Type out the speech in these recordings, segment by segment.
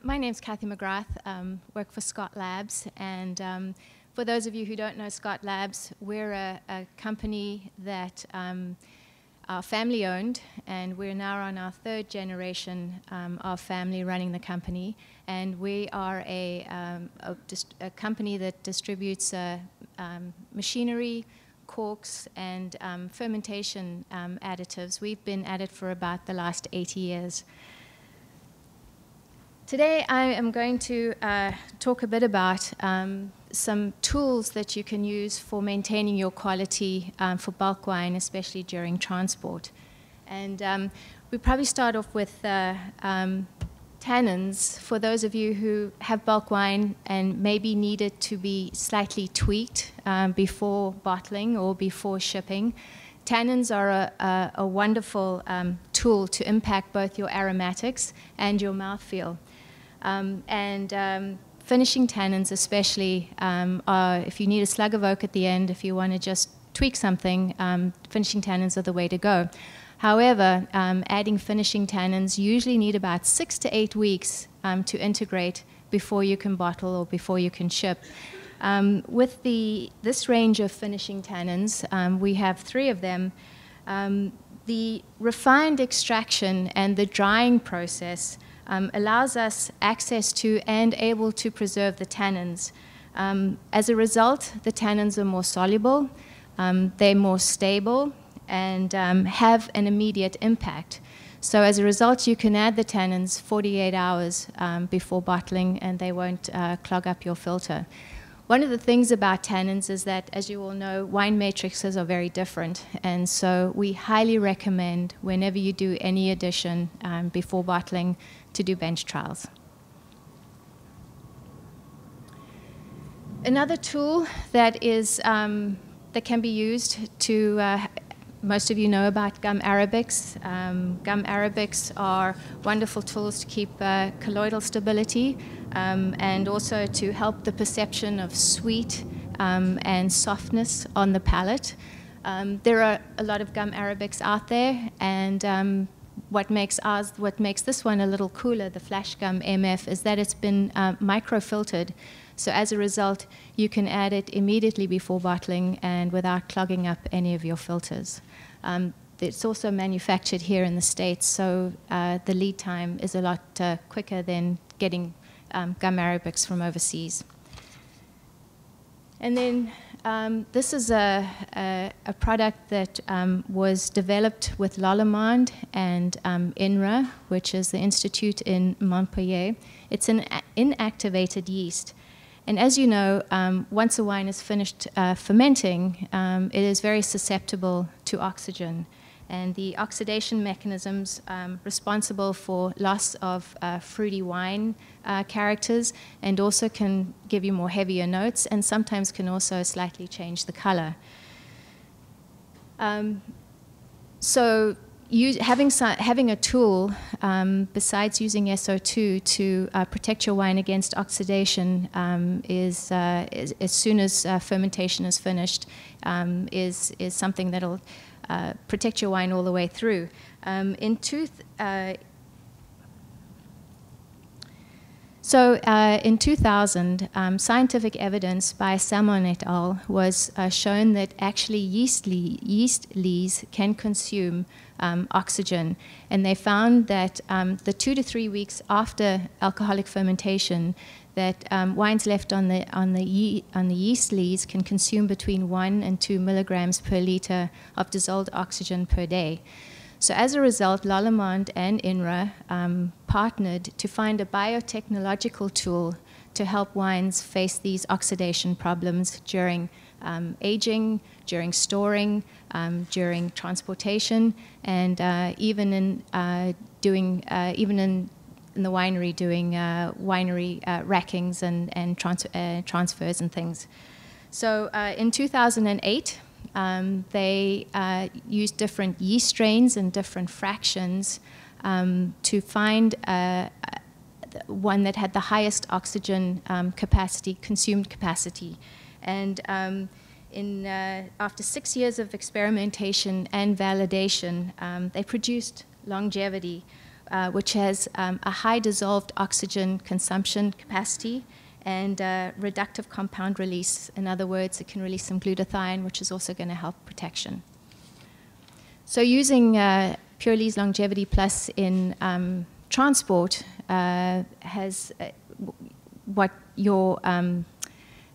My name's Kathy McGrath, um, work for Scott Labs, and um, for those of you who don't know Scott Labs, we're a, a company that um, are family owned, and we're now on our third generation um, of family running the company. And we are a, um, a, a company that distributes uh, um, machinery, corks, and fermentation additives. We've been at it for about the last 80 years. Today I am going to uh, talk a bit about um, some tools that you can use for maintaining your quality um, for bulk wine, especially during transport. And um, we probably start off with uh, um, tannins. For those of you who have bulk wine and maybe need it to be slightly tweaked um, before bottling or before shipping, tannins are a, a, a wonderful um, tool to impact both your aromatics and your mouthfeel. Um, and um, finishing tannins, especially, um, are, if you need a slug of oak at the end, if you want to just tweak something, um, finishing tannins are the way to go. However, um, adding finishing tannins usually need about six to eight weeks to integrate before you can bottle or before you can ship. Um, with the, this range of finishing tannins, um, we have three of them. Um, the refined extraction and the drying process um, allows us access to and able to preserve the tannins. Um, as a result, the tannins are more soluble, um, they're more stable, and um, have an immediate impact. So as a result, you can add the tannins 48 hours um, before bottling, and they won't uh, clog up your filter. One of the things about tannins is that, as you all know, wine matrices are very different. And so we highly recommend, whenever you do any addition um, before bottling, to do bench trials. Another tool that is um, that can be used to uh, most of you know about gum arabics. Um, gum arabics are wonderful tools to keep uh, colloidal stability um, and also to help the perception of sweet um, and softness on the palate. Um, there are a lot of gum arabics out there, and um, what makes ours, what makes this one a little cooler, the Flash Gum MF, is that it's been uh, microfiltered. So as a result, you can add it immediately before bottling and without clogging up any of your filters. Um, it's also manufactured here in the States, so uh, the lead time is a lot uh, quicker than getting um, gum arabics from overseas. And then um, this is a, a, a product that um, was developed with Lallemand and um, INRA, which is the institute in Montpellier. It's an inactivated yeast. And as you know, um, once a wine is finished uh, fermenting, um, it is very susceptible to oxygen and the oxidation mechanisms um, responsible for loss of uh, fruity wine uh, characters and also can give you more heavier notes and sometimes can also slightly change the color. Um, so use, having, having a tool um, besides using SO2 to uh, protect your wine against oxidation um, is, uh, is, as soon as uh, fermentation is finished um, is, is something that'll uh, protect your wine all the way through. Um, in tooth, uh, so uh, in 2000, um, scientific evidence by Salmon et al. was uh, shown that actually yeast, yeast lees can consume um, oxygen. And they found that um, the two to three weeks after alcoholic fermentation, that um, wines left on the, on, the ye- on the yeast lees can consume between 1 and 2 milligrams per liter of dissolved oxygen per day. So, as a result, Lallemand and INRA um, partnered to find a biotechnological tool to help wines face these oxidation problems during um, aging, during storing, um, during transportation, and uh, even in uh, doing, uh, even in in the winery doing uh, winery uh, rackings and, and trans- uh, transfers and things. So uh, in 2008, um, they uh, used different yeast strains and different fractions um, to find one that had the highest oxygen um, capacity, consumed capacity. And um, in, after six years of experimentation and validation, um, they produced longevity uh, which has um, a high dissolved oxygen consumption capacity and uh, reductive compound release. In other words, it can release some glutathione, which is also going to help protection. So using uh, Pure-Lees Longevity Plus in um, transport uh, has uh, what your um,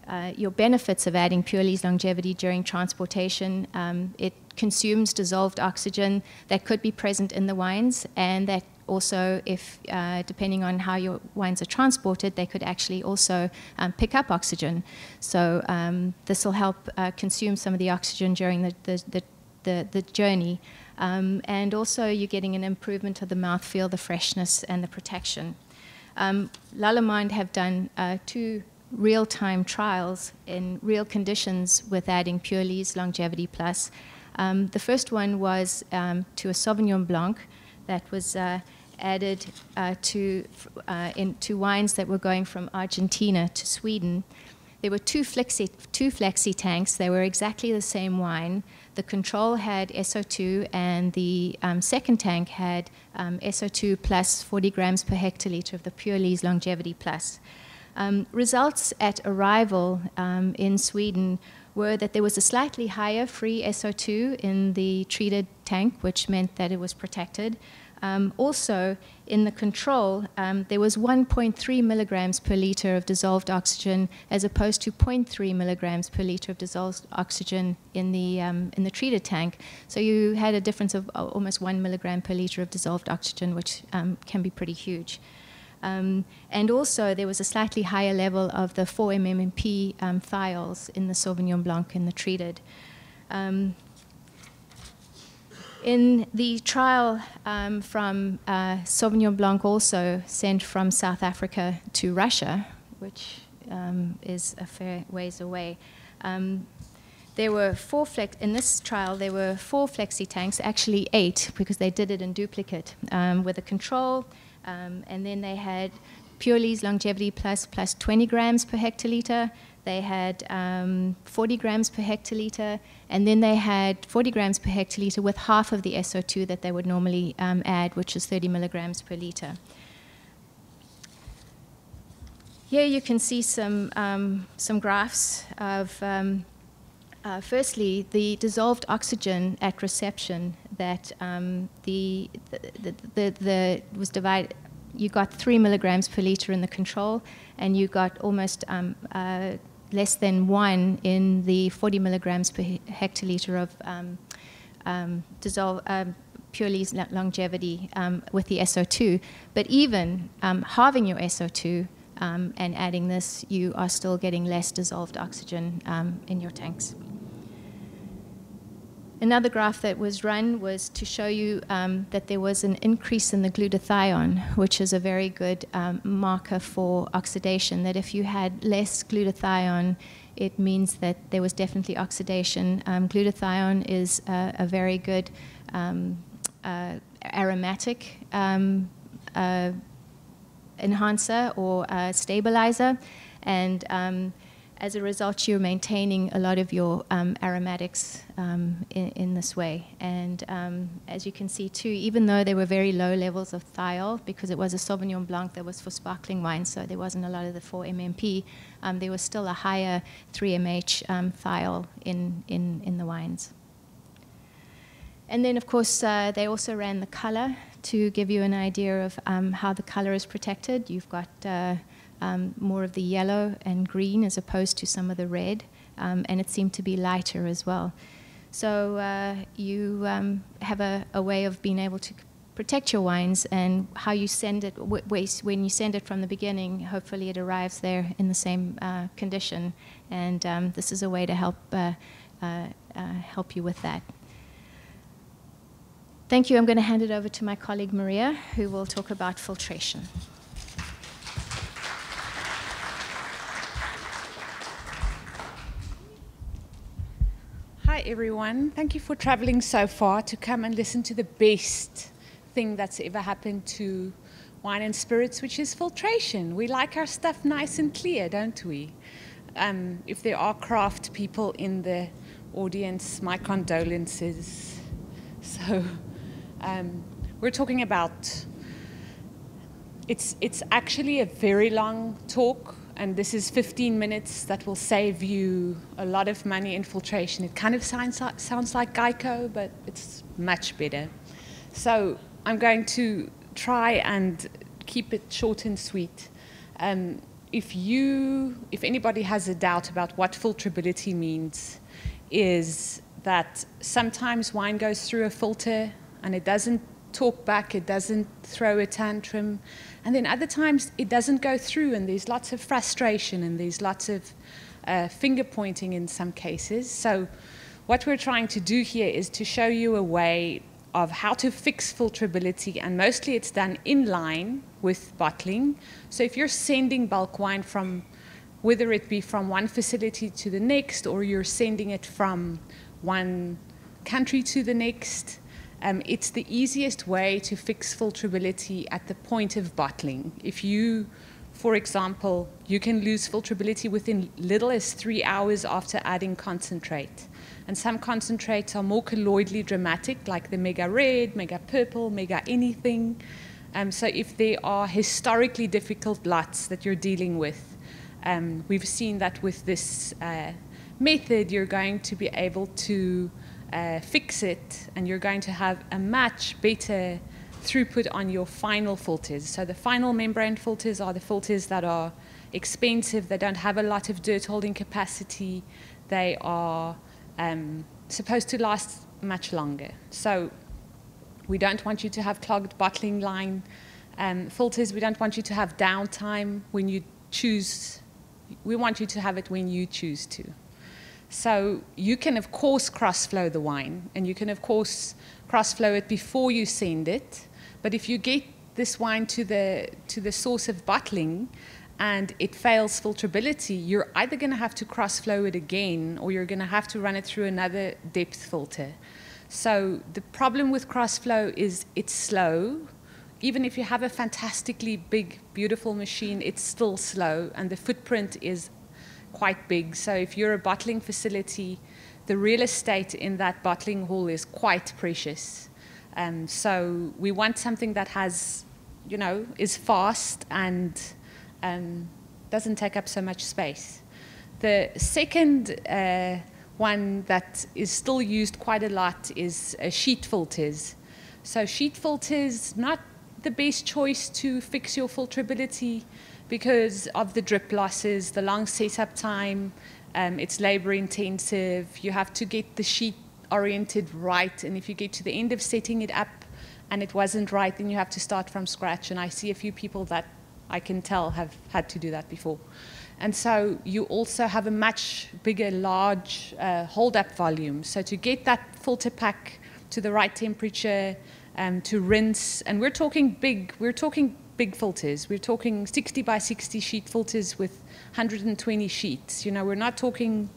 uh, your benefits of adding Pure-Lees longevity during transportation. Um, it consumes dissolved oxygen that could be present in the wines, and that also, if uh, depending on how your wines are transported, they could actually also um, pick up oxygen. So um, this will help uh, consume some of the oxygen during the, the, the, the, the journey. Um, and also, you're getting an improvement of the mouthfeel, the freshness, and the protection. Um, have done uh, two real-time trials in real conditions with adding Pure-Lees Longevity Plus. Um, the first one was um, to a Sauvignon Blanc that was uh, added uh, to, uh, in, to wines that were going from Argentina to Sweden. There were two flexi, two flexi tanks. They were exactly the same wine. The control had SO2, and the um, second tank had um, SO2 plus 40 grams per hectoliter of the Pure-Lees Longevity Plus. Um, results at arrival um, in Sweden were that there was a slightly higher free SO2 in the treated tank, which meant that it was protected. Um, also, in the control, um, there was 1.3 milligrams per liter of dissolved oxygen, as opposed to 0.3 milligrams per liter of dissolved oxygen in the um, in the treated tank. So you had a difference of uh, almost one milligram per liter of dissolved oxygen, which um, can be pretty huge. Um, and also, there was a slightly higher level of the 4-MMP um, thiols in the Sauvignon Blanc in the treated. Um, in the trial um, from uh, Sauvignon Blanc, also sent from South Africa to Russia, which um, is a fair ways away, um, there were four flex in this trial. There were four flexi tanks, actually eight, because they did it in duplicate um, with a control, um, and then they had Pure-Lees Longevity Plus plus 20 grams per hectoliter. They had um, 40 grams per hectoliter, and then they had 40 grams per hectoliter with half of the SO2 that they would normally um, add, which is 30 milligrams per liter. Here you can see some, um, some graphs of, um, uh, firstly, the dissolved oxygen at reception that um, the, the, the, the, was divided, you got three milligrams per liter in the control, and you got almost um, uh, less than one in the 40 milligrams per hectoliter of um, um, dissolve, um, Pure-Lees longevity um, with the SO2. But even um, halving your SO2 um, and adding this, you are still getting less dissolved oxygen in your tanks. Another graph that was run was to show you um, that there was an increase in the glutathione, which is a very good um, marker for oxidation. That if you had less glutathione, it means that there was definitely oxidation. Um, glutathione is a, a very good um, uh, aromatic um, uh, enhancer or uh, stabilizer, and um, as a result, you're maintaining a lot of your um, aromatics um, in, in, this way. And um, as you can see too, even though there were very low levels of thiol, because it was a Sauvignon Blanc that was for sparkling wine, so there wasn't a lot of the 4-MMP, um, there was still a higher 3-MH um, thiol in, in, in the wines. And then, of course, uh, they also ran the color to give you an idea of um, how the color is protected. You've got uh, um, more of the yellow and green as opposed to some of the red, um, and it seemed to be lighter as well. So uh, you um, have a, a, way of being able to protect your wines and how you send it, when you send it from the beginning, hopefully it arrives there in the same uh, condition. And um, this is a way to help, uh, uh, uh, help you with that. Thank you. I'm going to hand it over to my colleague Maria, who will talk about filtration. Hi, everyone. Thank you for traveling so far to come and listen to the best thing that's ever happened to wine and spirits, which is filtration. We like our stuff nice and clear, don't we? Um, if there are craft people in the audience, my condolences. So, um, we're talking about it's, it's actually a very long talk, and this is 15 minutes that will save you a lot of money in filtration. It kind of sounds like, sounds like Geico, but it's much better. So I'm going to try and keep it short and sweet. Um, if you, if anybody has a doubt about what filtrability means, is that sometimes wine goes through a filter and it doesn't talk back, it doesn't throw a tantrum, and then other times it doesn't go through, and there's lots of frustration and there's lots of uh, finger pointing in some cases. So, what we're trying to do here is to show you a way of how to fix filtrability, and mostly it's done in line with bottling. So if you're sending bulk wine from, whether it be from one facility to the next, or you're sending it from one country to the next, um, it's the easiest way to fix filtrability at the point of bottling. If you, for example, you can lose filtrability within little as three hours after adding concentrate. And some concentrates are more colloidally dramatic, like the mega red, mega purple, mega anything. Um, so if there are historically difficult lots that you're dealing with, um, we've seen that with this uh, method, you're going to be able to uh, fix it and you're going to have a much better throughput on your final filters. So the final membrane filters are the filters that are expensive, they don't have a lot of dirt holding capacity, they are um, supposed to last much longer. So we don't want you to have clogged bottling line um, filters. We don't want you to have downtime when you choose. We want you to have it when you choose to. So you can, of course, cross flow the wine, and you can, of course, cross flow it before you send it. But if you get this wine to the, to the source of bottling and it fails filtrability, you're either going to have to cross flow it again or you're going to have to run it through another depth filter. So the problem with cross flow is it's slow. Even if you have a fantastically big, beautiful machine, it's still slow and the footprint is quite big. So if you're a bottling facility, the real estate in that bottling hall is quite precious. Um, so we want something that has, you know, is fast and um, doesn't take up so much space. The second uh, one that is still used quite a lot is uh, sheet filters. So sheet filters, not the best choice to fix your filtrability because of the drip losses, the long setup time, um, it's labor intensive. You have to get the sheet oriented right, and if you get to the end of setting it up and it wasn't right, then you have to start from scratch. And I see a few people that I can tell have had to do that before. And so you also have a much bigger, large uh, hold up volume. So to get that filter pack to the right temperature, um, to rinse, and we're talking big, we're talking big filters. We're talking 60 by 60 sheet filters with 120 sheets. You know, we're not talking